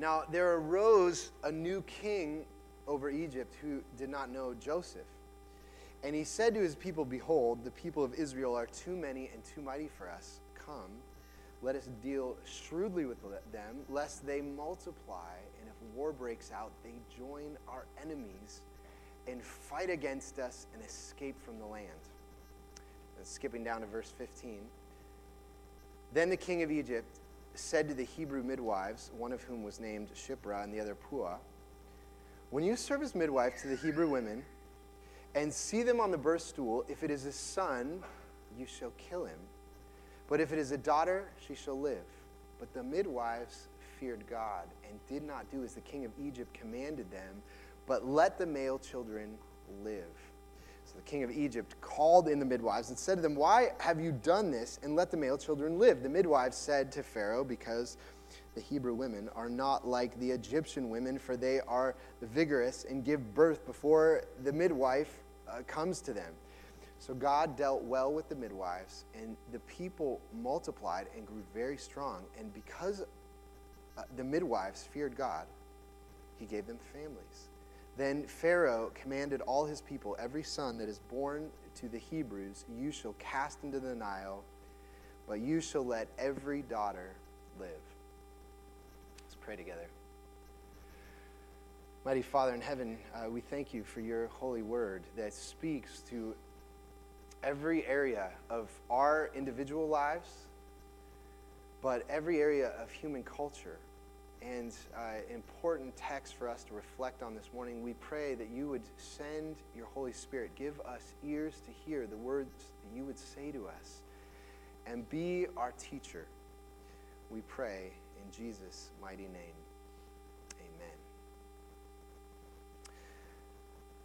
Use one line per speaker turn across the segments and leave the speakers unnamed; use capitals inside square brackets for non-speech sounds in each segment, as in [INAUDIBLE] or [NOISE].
Now, there arose a new king over Egypt who did not know Joseph. And he said to his people, Behold, the people of Israel are too many and too mighty for us. Come, let us deal shrewdly with them, lest they multiply, and if war breaks out, they join our enemies and fight against us and escape from the land. And skipping down to verse 15. Then the king of Egypt said to the Hebrew midwives, one of whom was named Shiphrah and the other Puah, When you serve as midwife to the Hebrew women and see them on the birth stool, if it is a son, you shall kill him. But if it is a daughter, she shall live. But the midwives feared God and did not do as the king of Egypt commanded them, but let the male children live. So the king of Egypt called in the midwives and said to them, Why have you done this and let the male children live? The midwives said to Pharaoh, Because the Hebrew women are not like the Egyptian women, for they are vigorous and give birth before the midwife uh, comes to them. So God dealt well with the midwives, and the people multiplied and grew very strong. And because uh, the midwives feared God, he gave them families. Then Pharaoh commanded all his people, Every son that is born to the Hebrews, you shall cast into the Nile, but you shall let every daughter live. Let's pray together. Mighty Father in heaven, uh, we thank you for your holy word that speaks to every area of our individual lives, but every area of human culture and uh, important text for us to reflect on this morning. We pray that you would send your Holy Spirit, give us ears to hear the words that you would say to us, and be our teacher. We pray in Jesus' mighty name. Amen.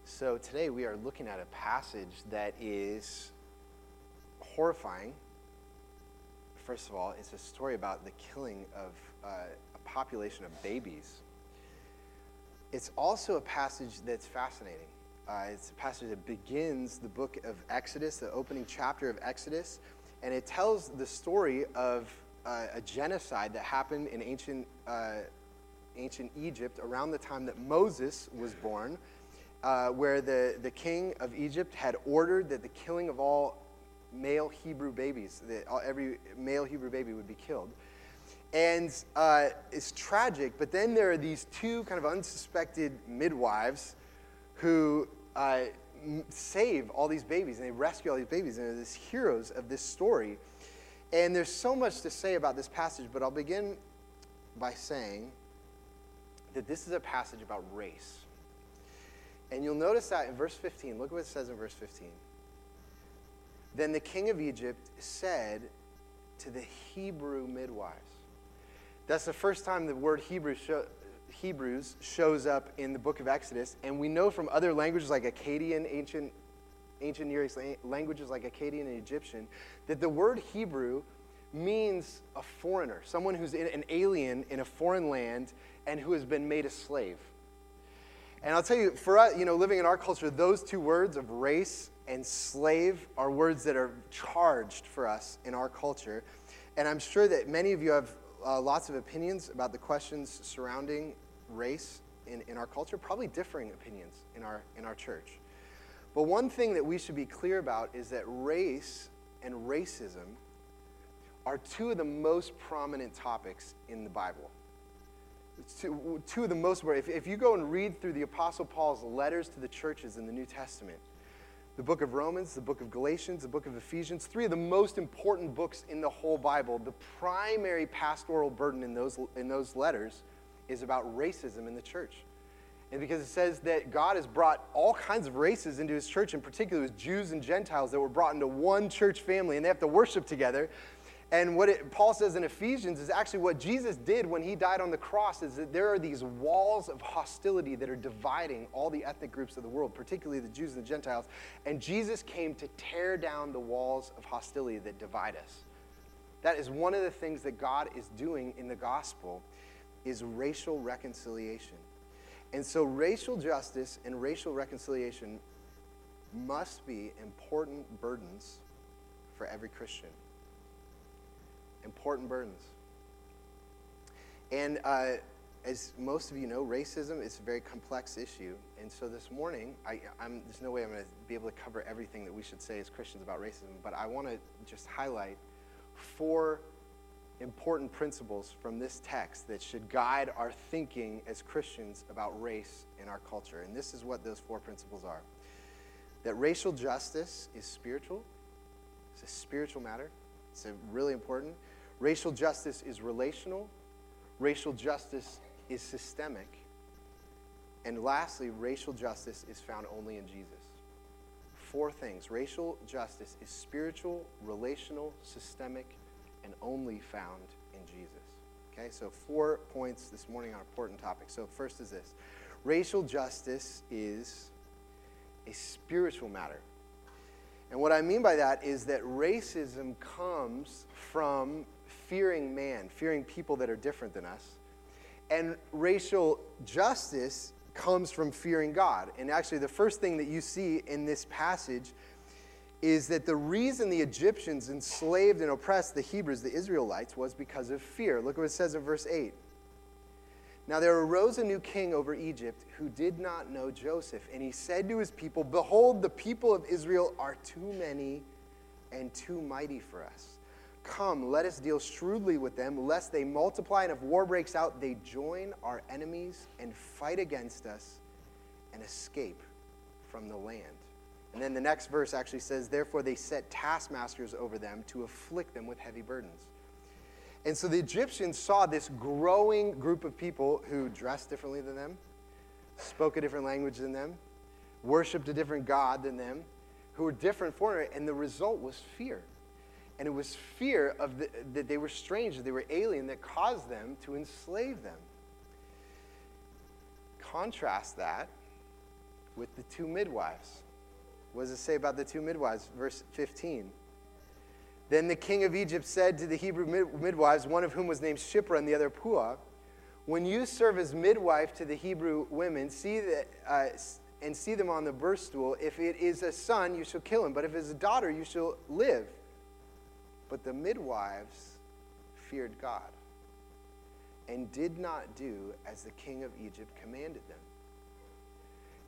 So today we are looking at a passage that is horrifying. First of all, it's a story about the killing of. Uh, population of babies. It's also a passage that's fascinating. Uh, it's a passage that begins the book of Exodus, the opening chapter of Exodus, and it tells the story of uh, a genocide that happened in ancient, uh, ancient Egypt around the time that Moses was born, uh, where the, the king of Egypt had ordered that the killing of all male Hebrew babies, that every male Hebrew baby would be killed. And uh, it's tragic, but then there are these two kind of unsuspected midwives who uh, save all these babies and they rescue all these babies, and they're these heroes of this story. And there's so much to say about this passage, but I'll begin by saying that this is a passage about race. And you'll notice that in verse 15. Look what it says in verse 15. Then the king of Egypt said to the Hebrew midwives, that's the first time the word Hebrew show, Hebrews shows up in the book of Exodus. And we know from other languages like Akkadian, ancient, ancient Near East languages like Akkadian and Egyptian, that the word Hebrew means a foreigner, someone who's an alien in a foreign land and who has been made a slave. And I'll tell you, for us, you know, living in our culture, those two words of race and slave are words that are charged for us in our culture. And I'm sure that many of you have uh, lots of opinions about the questions surrounding race in, in our culture, probably differing opinions in our, in our church. But one thing that we should be clear about is that race and racism are two of the most prominent topics in the Bible. Two, two of the most, if, if you go and read through the Apostle Paul's letters to the churches in the New Testament, the book of Romans, the book of Galatians, the book of Ephesians, three of the most important books in the whole Bible. The primary pastoral burden in those, in those letters is about racism in the church. And because it says that God has brought all kinds of races into his church, in particular, with Jews and Gentiles that were brought into one church family, and they have to worship together. And what it, Paul says in Ephesians is actually what Jesus did when he died on the cross is that there are these walls of hostility that are dividing all the ethnic groups of the world, particularly the Jews and the Gentiles. And Jesus came to tear down the walls of hostility that divide us. That is one of the things that God is doing in the gospel is racial reconciliation. And so racial justice and racial reconciliation must be important burdens for every Christian important burdens. And uh, as most of you know, racism is a very complex issue. And so this morning, I, there's no way I'm going to be able to cover everything that we should say as Christians about racism, but I want to just highlight four important principles from this text that should guide our thinking as Christians about race in our culture. And this is what those four principles are that racial justice is spiritual, it's a spiritual matter, it's really important. Racial justice is relational, racial justice is systemic. And lastly, racial justice is found only in Jesus. Four things racial justice is spiritual, relational, systemic, and only found in Jesus. Okay, so four points this morning on important topics. So, first is this racial justice is a spiritual matter. And what I mean by that is that racism comes from fearing man, fearing people that are different than us. And racial justice comes from fearing God. And actually, the first thing that you see in this passage is that the reason the Egyptians enslaved and oppressed the Hebrews, the Israelites, was because of fear. Look what it says in verse 8. Now there arose a new king over Egypt who did not know Joseph. And he said to his people, Behold, the people of Israel are too many and too mighty for us. Come, let us deal shrewdly with them, lest they multiply, and if war breaks out, they join our enemies and fight against us and escape from the land. And then the next verse actually says, Therefore they set taskmasters over them to afflict them with heavy burdens. And so the Egyptians saw this growing group of people who dressed differently than them, spoke a different language than them, worshiped a different God than them, who were different for it, and the result was fear. And it was fear of the, that they were strange, that they were alien, that caused them to enslave them. Contrast that with the two midwives. What does it say about the two midwives? Verse 15. Then the king of Egypt said to the Hebrew midwives, one of whom was named Shiphrah and the other Puah, When you serve as midwife to the Hebrew women, see that, uh, and see them on the birth stool, if it is a son, you shall kill him, but if it is a daughter, you shall live. But the midwives feared God and did not do as the king of Egypt commanded them.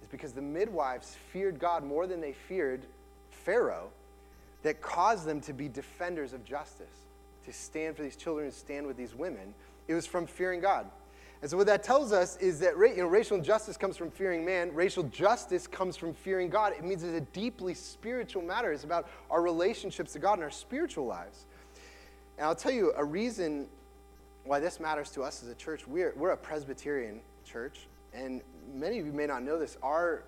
It's because the midwives feared God more than they feared Pharaoh that caused them to be defenders of justice, to stand for these children and stand with these women. It was from fearing God. And so, what that tells us is that you know, racial injustice comes from fearing man, racial justice comes from fearing God. It means it's a deeply spiritual matter. It's about our relationships to God and our spiritual lives. And I'll tell you a reason why this matters to us as a church. We're, we're a Presbyterian church, and many of you may not know this. Our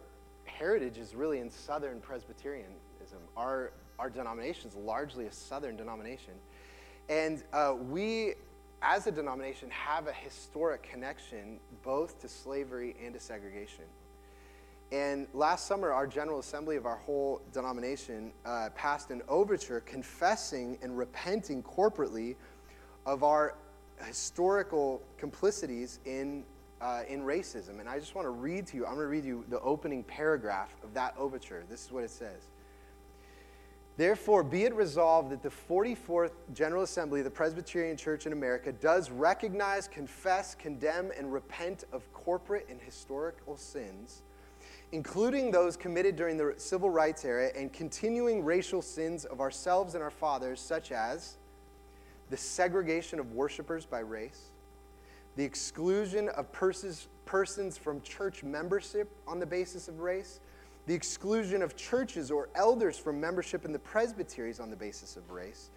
heritage is really in Southern Presbyterianism. Our our denomination is largely a Southern denomination. And uh, we, as a denomination, have a historic connection both to slavery and to segregation. And last summer, our General Assembly of our whole denomination uh, passed an overture confessing and repenting corporately of our historical complicities in, uh, in racism. And I just want to read to you, I'm going to read you the opening paragraph of that overture. This is what it says. Therefore, be it resolved that the 44th General Assembly of the Presbyterian Church in America does recognize, confess, condemn, and repent of corporate and historical sins, including those committed during the civil rights era and continuing racial sins of ourselves and our fathers, such as the segregation of worshipers by race, the exclusion of persons, persons from church membership on the basis of race, the exclusion of churches or elders from membership in the presbyteries on the basis of race,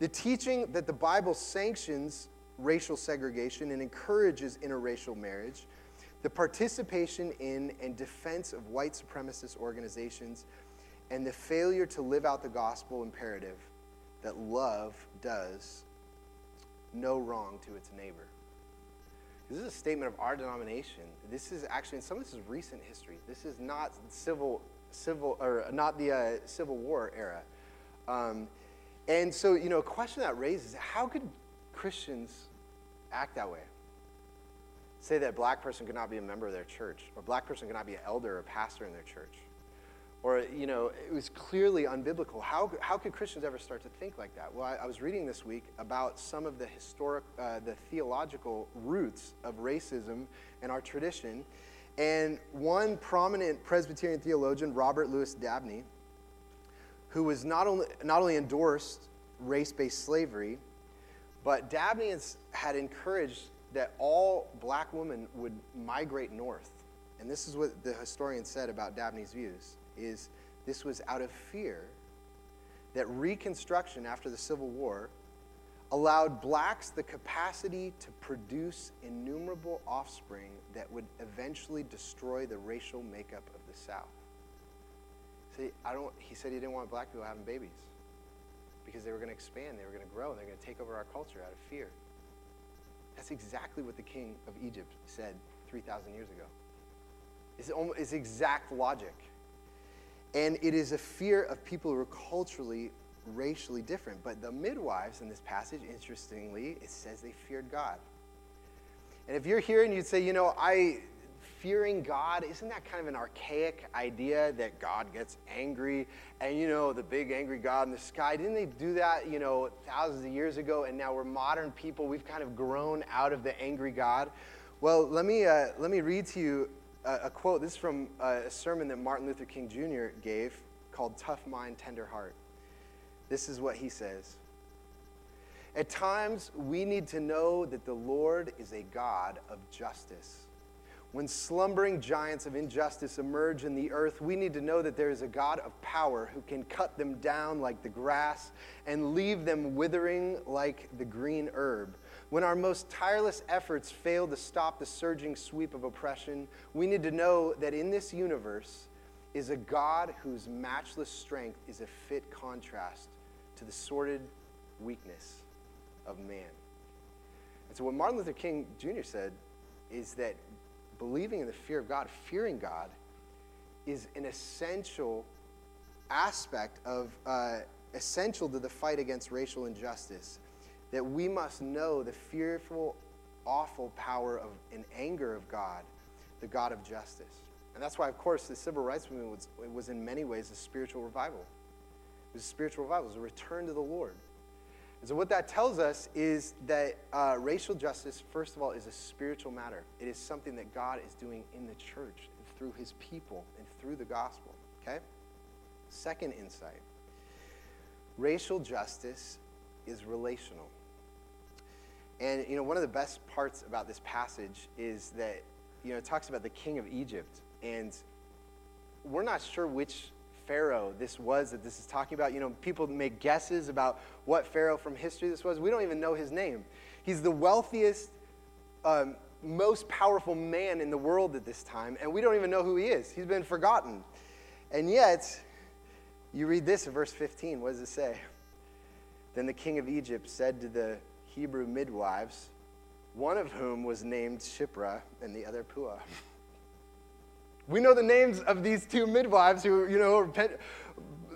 the teaching that the Bible sanctions racial segregation and encourages interracial marriage, the participation in and defense of white supremacist organizations, and the failure to live out the gospel imperative that love does no wrong to its neighbor. This is a statement of our denomination. This is actually, and some of this is recent history. This is not civil, civil, or not the uh, Civil War era. Um, and so, you know, a question that raises: How could Christians act that way? Say that a black person could not be a member of their church, or a black person could not be an elder or pastor in their church, or, you know, it was clearly unbiblical. How, how could Christians ever start to think like that? Well, I, I was reading this week about some of the historic, uh, the theological roots of racism in our tradition. And one prominent Presbyterian theologian, Robert Louis Dabney, who was not only, not only endorsed race based slavery, but Dabney had encouraged that all black women would migrate north. And this is what the historian said about Dabney's views is this was out of fear that Reconstruction after the Civil War allowed blacks the capacity to produce innumerable offspring that would eventually destroy the racial makeup of the South. See, I don't, he said he didn't want black people having babies because they were going to expand, they were going to grow, and they're going to take over our culture out of fear. That's exactly what the king of Egypt said 3,000 years ago. It's, almost, it's exact logic. And it is a fear of people who are culturally, racially different. But the midwives in this passage, interestingly, it says they feared God. And if you're here and you'd say, you know, I fearing God, isn't that kind of an archaic idea that God gets angry and, you know, the big angry God in the sky? Didn't they do that, you know, thousands of years ago and now we're modern people? We've kind of grown out of the angry God. Well, let me, uh, let me read to you a, quote. This is from uh, a sermon that Martin Luther King Jr. gave called Tough Mind, Tender Heart. This is what he says. At times, we need to know that the Lord is a God of justice. When slumbering giants of injustice emerge in the earth, we need to know that there is a God of power who can cut them down like the grass and leave them withering like the green herb. When our most tireless efforts fail to stop the surging sweep of oppression, we need to know that in this universe is a God whose matchless strength is a fit contrast to the sordid weakness of man. And so, what Martin Luther King Jr. said is that believing in the fear of God, fearing God, is an essential aspect of, uh, essential to the fight against racial injustice. That we must know the fearful, awful power of and anger of God, the God of justice. And that's why, of course, the civil rights movement was, was in many ways a spiritual revival. It was a spiritual revival, it was a return to the Lord. And so, what that tells us is that uh, racial justice, first of all, is a spiritual matter. It is something that God is doing in the church through his people and through the gospel. Okay? Second insight racial justice is relational. And, you know, one of the best parts about this passage is that, you know, it talks about the king of Egypt. And we're not sure which Pharaoh this was that this is talking about. You know, people make guesses about what Pharaoh from history this was. We don't even know his name. He's the wealthiest, um, most powerful man in the world at this time, and we don't even know who he is. He's been forgotten. And yet, you read this in verse 15. What does it say? Then the king of Egypt said to the Hebrew midwives, one of whom was named Shiphrah and the other Puah. We know the names of these two midwives who, you know,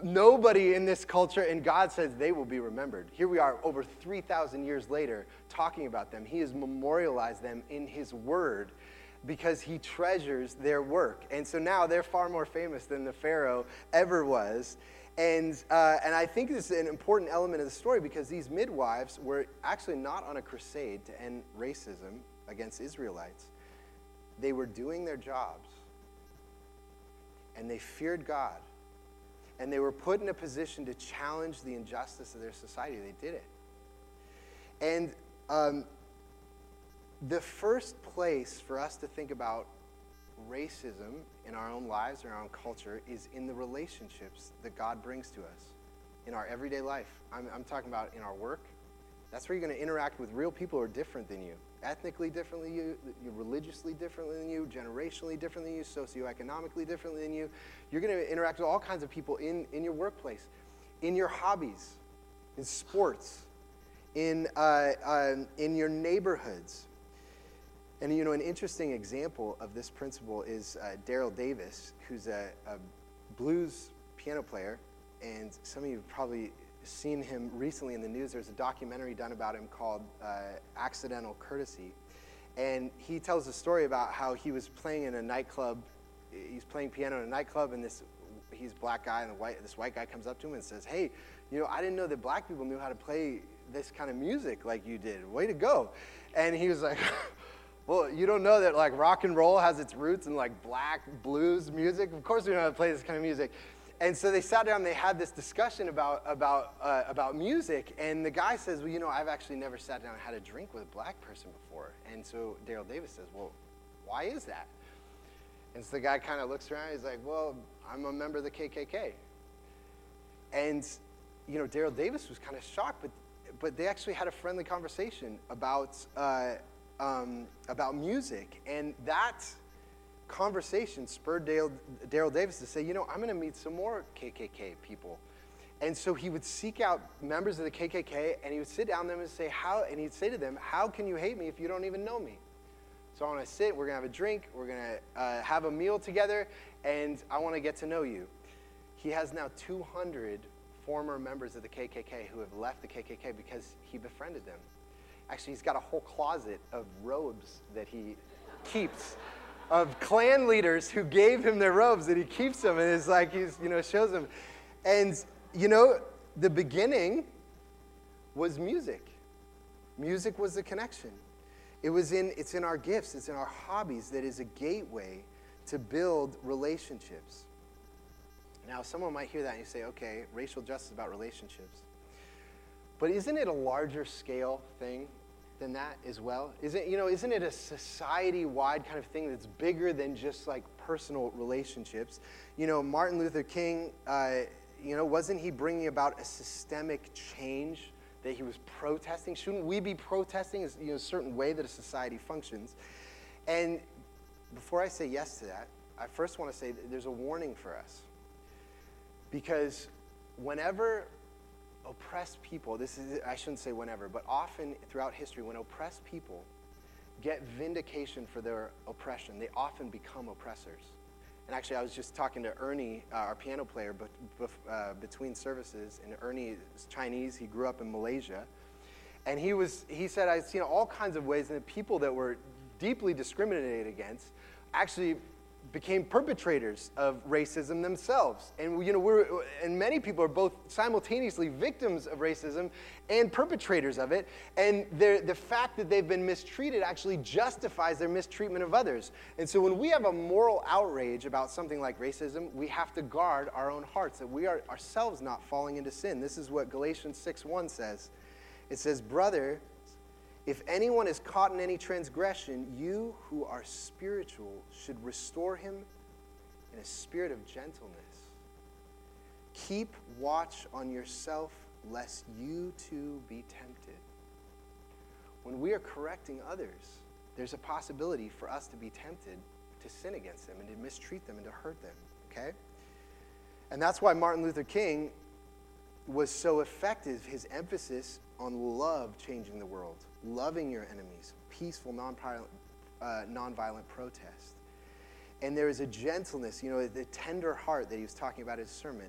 nobody in this culture, and God says they will be remembered. Here we are over 3,000 years later talking about them. He has memorialized them in His Word because He treasures their work. And so now they're far more famous than the Pharaoh ever was. And, uh, and I think this is an important element of the story because these midwives were actually not on a crusade to end racism against Israelites. They were doing their jobs and they feared God. And they were put in a position to challenge the injustice of their society. They did it. And um, the first place for us to think about racism in our own lives, in our own culture, is in the relationships that God brings to us in our everyday life. I'm, I'm talking about in our work. That's where you're going to interact with real people who are different than you ethnically differently than you, religiously differently than you, generationally differently than you, socioeconomically differently than you. You're going to interact with all kinds of people in, in your workplace, in your hobbies, in sports, in, uh, uh, in your neighborhoods. And you know, an interesting example of this principle is uh, Daryl Davis, who's a, a blues piano player, and some of you probably seen him recently in the news. There's a documentary done about him called uh, Accidental Courtesy. And he tells a story about how he was playing in a nightclub. He's playing piano in a nightclub, and this he's black guy, and white, this white guy comes up to him and says, Hey, you know, I didn't know that black people knew how to play this kind of music like you did. Way to go. And he was like, [LAUGHS] Well, you don't know that like rock and roll has its roots in like black blues music? Of course we know how to play this kind of music. And so they sat down they had this discussion about, about, uh, about music. And the guy says, Well, you know, I've actually never sat down and had a drink with a black person before. And so Daryl Davis says, Well, why is that? And so the guy kind of looks around. He's like, Well, I'm a member of the KKK. And, you know, Daryl Davis was kind of shocked, but, but they actually had a friendly conversation about, uh, um, about music. And that conversation spurred Daryl Davis to say, you know, I'm going to meet some more KKK people. And so he would seek out members of the KKK and he would sit down with them and say, how, and he'd say to them, how can you hate me if you don't even know me? So I want to sit, we're going to have a drink, we're going to uh, have a meal together, and I want to get to know you. He has now 200 former members of the KKK who have left the KKK because he befriended them. Actually, he's got a whole closet of robes that he keeps of Klan leaders who gave him their robes that he keeps them and it's like he's, you know, shows them. And, you know, the beginning was music. Music was the connection. It was in, it's in our gifts, it's in our hobbies that is a gateway to build relationships. Now, someone might hear that and you say, okay, racial justice about relationships. But isn't it a larger scale thing than that as well? Isn't, you know, isn't it a society wide kind of thing that's bigger than just like personal relationships? You know, Martin Luther King, uh, you know, wasn't he bringing about a systemic change that he was protesting? Shouldn't we be protesting you know, a certain way that a society functions? And before I say yes to that, I first want to say there's a warning for us. Because whenever oppressed people, this is, I shouldn't say whenever, but often throughout history, when oppressed people get vindication for their oppression, they often become oppressors. And actually, I was just talking to Ernie, uh, our piano player, but, uh, between services, and Ernie is Chinese. He grew up in Malaysia. And he, was, he said, I've seen all kinds of ways that people that were deeply discriminated against actually became perpetrators of racism themselves. And, you know, we're, and many people are both simultaneously victims of racism and perpetrators of it. And the fact that they've been mistreated actually justifies their mistreatment of others. And so when we have a moral outrage about something like racism, we have to guard our own hearts, that we are ourselves not falling into sin. This is what Galatians 6 1 says. It says, Brother, if anyone is caught in any transgression, you who are spiritual should restore him in a spirit of gentleness. Keep watch on yourself, lest you too be tempted. When we are correcting others, there's a possibility for us to be tempted to sin against them and to mistreat them and to hurt them, okay? And that's why Martin Luther King was so effective, his emphasis on love changing the world loving your enemies, peaceful, nonviolent, uh, nonviolent protest. And there is a gentleness, you know, the tender heart that he was talking about in his sermon.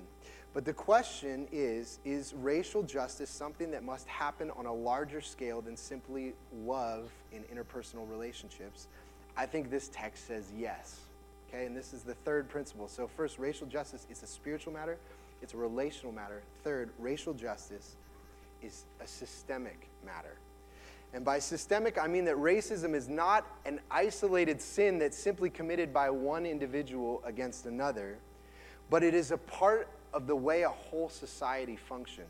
But the question is is racial justice something that must happen on a larger scale than simply love in interpersonal relationships? I think this text says yes. Okay, and this is the third principle. So, first, racial justice is a spiritual matter, it's a relational matter. Third, racial justice is a systemic matter. And by systemic, I mean that racism is not an isolated sin that's simply committed by one individual against another, but it is a part of the way a whole society functions.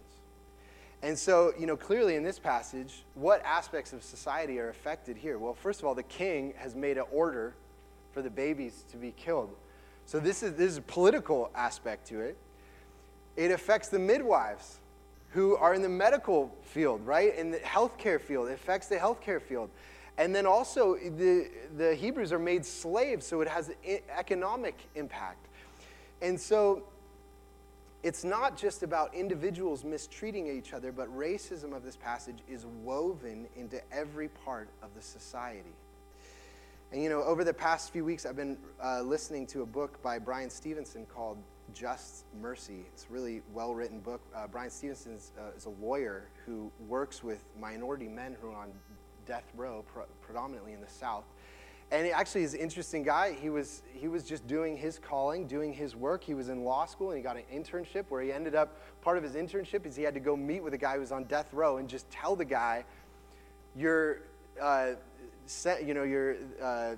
And so, you know, clearly in this passage, what aspects of society are affected here? Well, first of all, the king has made an order for the babies to be killed. So this is, this is a political aspect to it. It affects the midwives who are in the medical field, right? In the healthcare field. It affects the healthcare field. And then also, the, the Hebrews are made slaves, so it has an economic impact. And so, it's not just about individuals mistreating each other, but racism of this passage is woven into every part of the society. And you know, over the past few weeks, I've been uh, listening to a book by Bryan Stevenson called just Mercy. It's a really well written book. Uh, Bryan Stevenson is, uh, is, a lawyer who works with minority men who are on death row, predominantly in the South. and he actually is an interesting guy. He was, he was just doing his calling, doing his work. He was in law school and he got an internship where he ended up, part of his internship is he had to go meet with a guy who was on death row and just tell the guy, your, uh, set, you know, your, uh,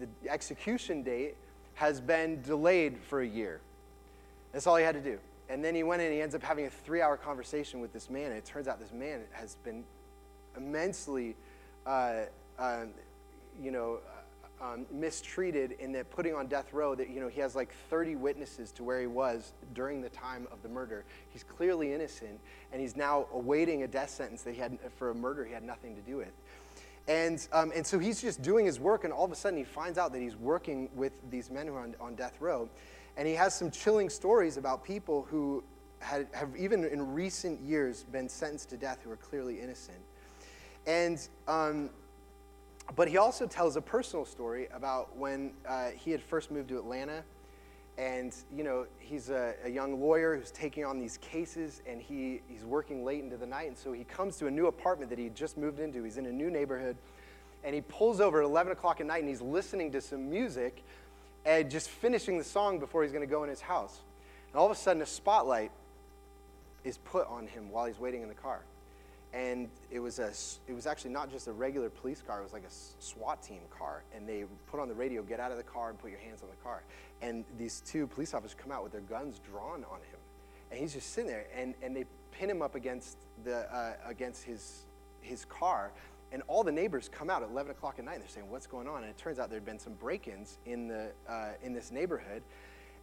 the execution date has been delayed for a year. That's all he had to do. And then he went and he ends up having a three hour conversation with this man. And it turns out this man has been immensely uh, uh, you know, uh, um, mistreated in that putting on death row that, you know, he has like 30 witnesses to where he was during the time of the murder. He's clearly innocent, and he's now awaiting a death sentence that he had for a murder he had nothing to do with. And, um, and so he's just doing his work, and all of a sudden he finds out that he's working with these men who are on, on death row. And he has some chilling stories about people who had, have, even in recent years, been sentenced to death who are clearly innocent. And um, but he also tells a personal story about when uh, he had first moved to Atlanta. And, you know, he's a, a, young lawyer who's taking on these cases and he, he's working late into the night. And so he comes to a new apartment that he just moved into. He's in a new neighborhood. And he pulls over at 11 o'clock at night and he's listening to some music and just finishing the song before he's going to go in his house. And all of a sudden, a spotlight is put on him while he's waiting in the car. And it was a it was actually not just a regular police car it was like a SWAT team car. And they put on the radio get out of the car and put your hands on the car. And these two police officers come out with their guns drawn on him. And he's just sitting there and, and they pin him up against the uh, against his his car and all the neighbors come out at 11 o'clock at night and they're saying what's going on and it turns out there'd been some break-ins in the uh, in this neighborhood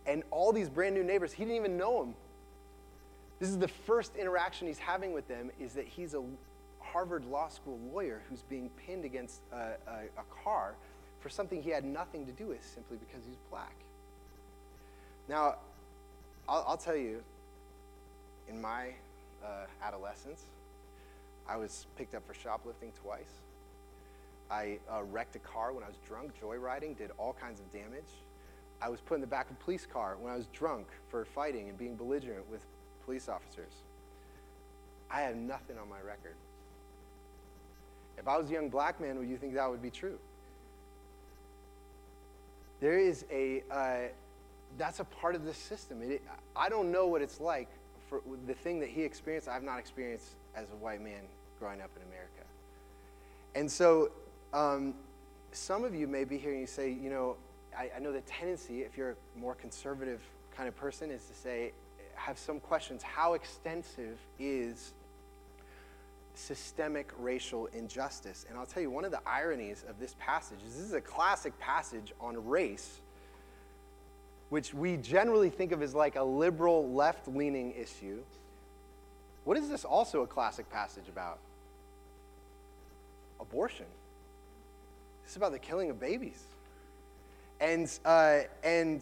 and all these brand new neighbors he didn't even know them this is the first interaction he's having with them is that he's a Harvard Law School lawyer who's being pinned against a, a, a car for something he had nothing to do with simply because he's black. Now, I'll, I'll tell you, in my uh, adolescence, I was picked up for shoplifting twice. I uh, wrecked a car when I was drunk, joyriding, did all kinds of damage. I was put in the back of a police car when I was drunk for fighting and being belligerent with police officers. I have nothing on my record. If I was a young black man, would you think that would be true? There is a, uh, that's a part of the system. It, I don't know what it's like for the thing that he experienced, I've not experienced as a white man growing up in America. And so, um, some of you may be hearing you say, you know, I, I know the tendency, if you're a more conservative kind of person, is to say, have some questions. How extensive is systemic racial injustice? And I'll tell you, one of the ironies of this passage is this is a classic passage on race, which we generally think of as like a liberal, left leaning issue. What is this also a classic passage about? Abortion. This is about the killing of babies. And, uh, and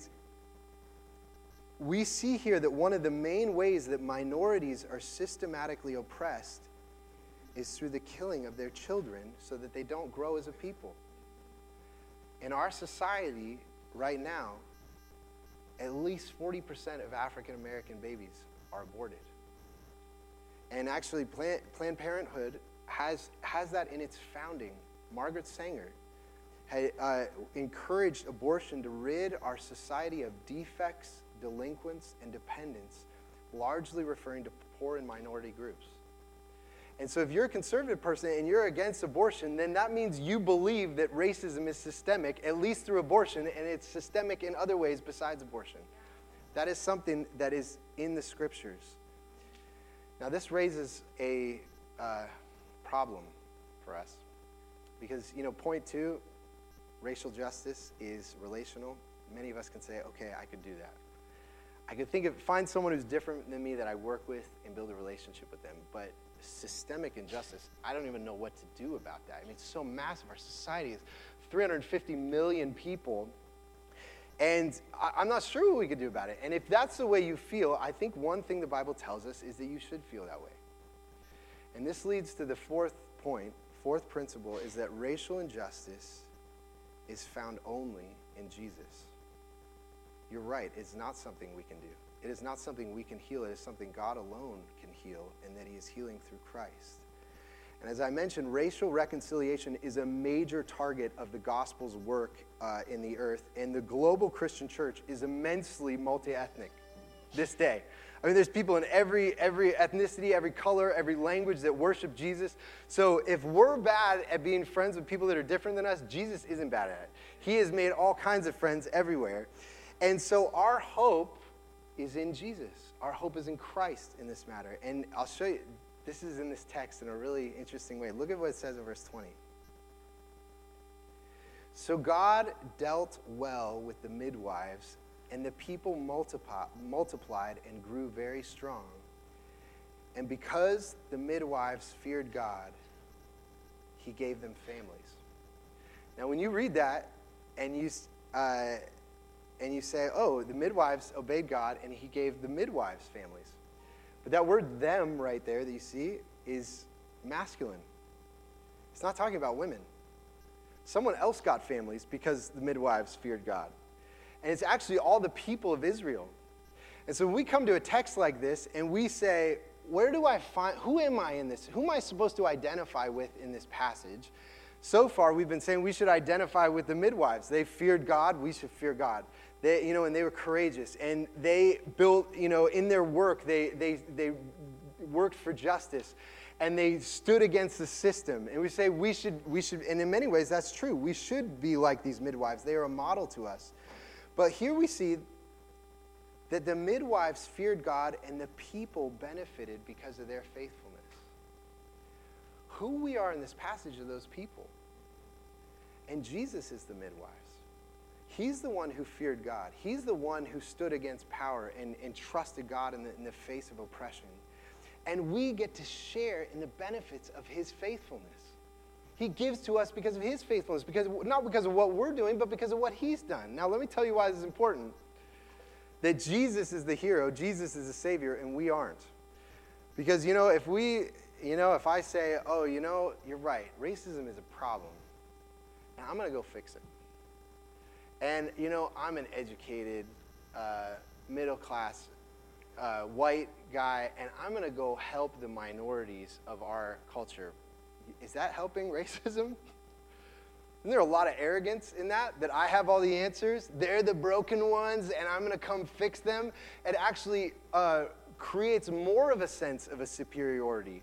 we see here that one of the main ways that minorities are systematically oppressed is through the killing of their children so that they don't grow as a people. In our society right now, at least 40% of African American babies are aborted. And actually, Planned, Planned Parenthood has, has that in its founding. Margaret Sanger had uh, encouraged abortion to rid our society of defects delinquents, and dependents, largely referring to poor and minority groups. And so, if you're a conservative person and you're against abortion, then that means you believe that racism is systemic, at least through abortion, and it's systemic in other ways besides abortion. That is something that is in the scriptures. Now, this raises a uh, problem for us because, you know, point two, racial justice is relational. Many of us can say, okay, I could do that. I could think of find someone who's different than me that I work with and build a relationship with them. But systemic injustice, I don't even know what to do about that. I mean, it's so massive. Our society is 350 million people. And I, am not sure what we could do about it. And if that's the way you feel, I think one thing the Bible tells us is that you should feel that way. And this leads to the fourth point, fourth principle is that racial injustice is found only in Jesus you're right, it's not something we can do. It is not something we can heal. It is something God alone can heal, and that He is healing through Christ. And as I mentioned, racial reconciliation is a major target of the gospel's work uh, in the earth, and the global Christian church is immensely multi ethnic this day. I mean, there's people in every, every ethnicity, every color, every language that worship Jesus. So if we're bad at being friends with people that are different than us, Jesus isn't bad at it. He has made all kinds of friends everywhere. And so our hope is in Jesus. Our hope is in Christ in this matter. And I'll show you, this is in this text in a really interesting way. Look at what it says in verse 20. So God dealt well with the midwives and the people multiplied and grew very strong. And because the midwives feared God, he gave them families. Now, when you read that and you, uh, and you say, oh, the midwives obeyed God and he gave the midwives families. But that word them right there that you see is masculine. It's not talking about women. Someone else got families because the midwives feared God and it's actually all the people of Israel. And so when we come to a text like this and we say, where do I find, who am I in this? Who am I supposed to identify with in this passage? So far, we've been saying we should identify with the midwives. They feared God, we should fear God. They, you know, and they were courageous. And they built, you know, in their work, they, they, they worked for justice and they stood against the system. And we say we should, we should, and in many ways that's true. We should be like these midwives. They are a model to us. But here we see that the midwives feared God and the people benefited because of their faithfulness. Who we are in this passage are those people. And Jesus is the midwives. He's the one who feared God. He's the one who stood against power and, and trusted God in the, in the face of oppression. And we get to share in the benefits of his faithfulness. He gives to us because of his faithfulness, because not because of what we're doing, but because of what he's done. Now, let me tell you why this is important. That Jesus is the hero, Jesus is the savior, and we aren't. Because, you know, if we, you know, if I say, oh, you know, you're right, racism is a problem, and I'm going to go fix it. And, you know, I'm an educated, uh, middle class, uh, white guy, and I'm going to go help the minorities of our culture is that helping [LAUGHS] racism? Isn't there a lot of arrogance in that? That I have all the answers, they're the broken ones, and I'm going to come fix them? It actually uh, creates more of a sense of a superiority.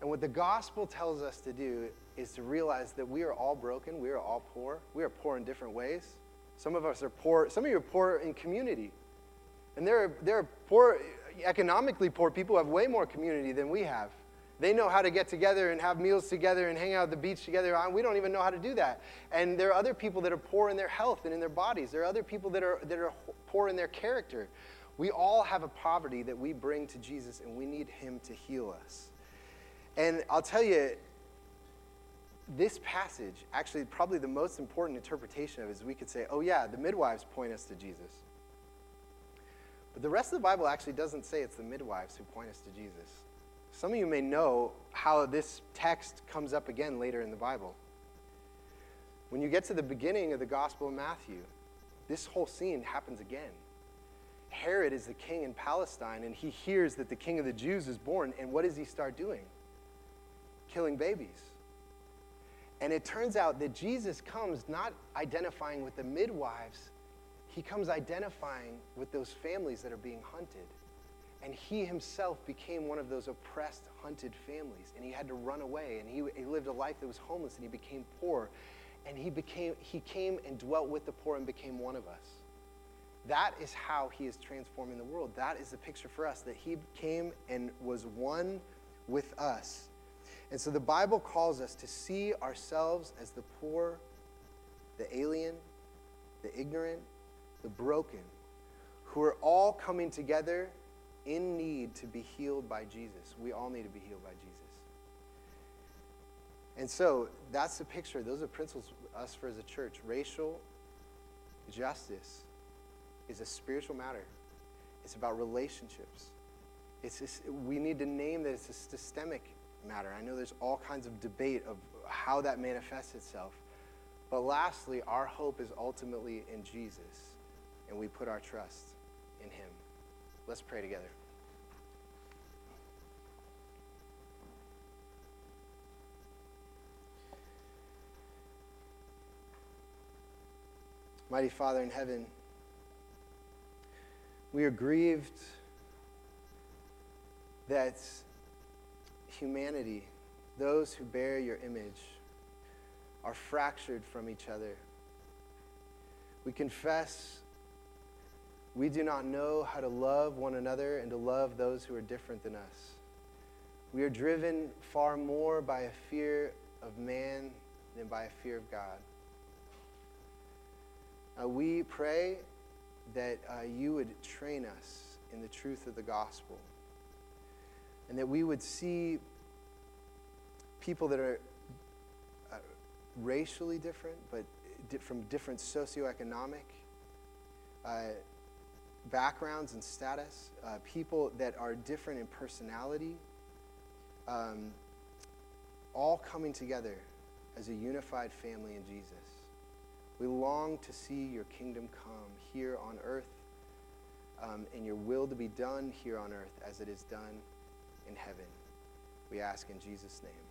And what the gospel tells us to do is to realize that we are all broken, we are all poor, we are poor in different ways. Some of us are poor, some of you are poor in community. And there are, there are poor, economically poor people who have way more community than we have. They know how to get together and have meals together and hang out at the beach together. We don't even know how to do that. And there are other people that are poor in their health and in their bodies. There are other people that are, that are poor in their character. We all have a poverty that we bring to Jesus, and we need Him to heal us. And I'll tell you, this passage, actually, probably the most important interpretation of it is we could say, oh, yeah, the midwives point us to Jesus. But the rest of the Bible actually doesn't say it's the midwives who point us to Jesus. Some of you may know how this text comes up again later in the Bible. When you get to the beginning of the Gospel of Matthew, this whole scene happens again. Herod is the king in Palestine, and he hears that the king of the Jews is born, and what does he start doing? Killing babies. And it turns out that Jesus comes not identifying with the midwives, he comes identifying with those families that are being hunted. And he himself became one of those oppressed, hunted families. And he had to run away. And he, he lived a life that was homeless and he became poor. And he, became, he came and dwelt with the poor and became one of us. That is how he is transforming the world. That is the picture for us that he came and was one with us. And so the Bible calls us to see ourselves as the poor, the alien, the ignorant, the broken, who are all coming together in need to be healed by Jesus. We all need to be healed by Jesus. And so that's the picture. Those are principles us for as a church. Racial justice is a spiritual matter. It's about relationships. It's just, we need to name that it's a systemic matter. I know there's all kinds of debate of how that manifests itself. But lastly, our hope is ultimately in Jesus, and we put our trust in him. Let's pray together. Mighty Father in heaven, we are grieved that humanity, those who bear your image, are fractured from each other. We confess we do not know how to love one another and to love those who are different than us. We are driven far more by a fear of man than by a fear of God. Uh, we pray that uh, you would train us in the truth of the gospel and that we would see people that are uh, racially different, but from different socioeconomic uh, backgrounds and status, uh, people that are different in personality, um, all coming together as a unified family in Jesus. We long to see your kingdom come here on earth um, and your will to be done here on earth as it is done in heaven. We ask in Jesus' name.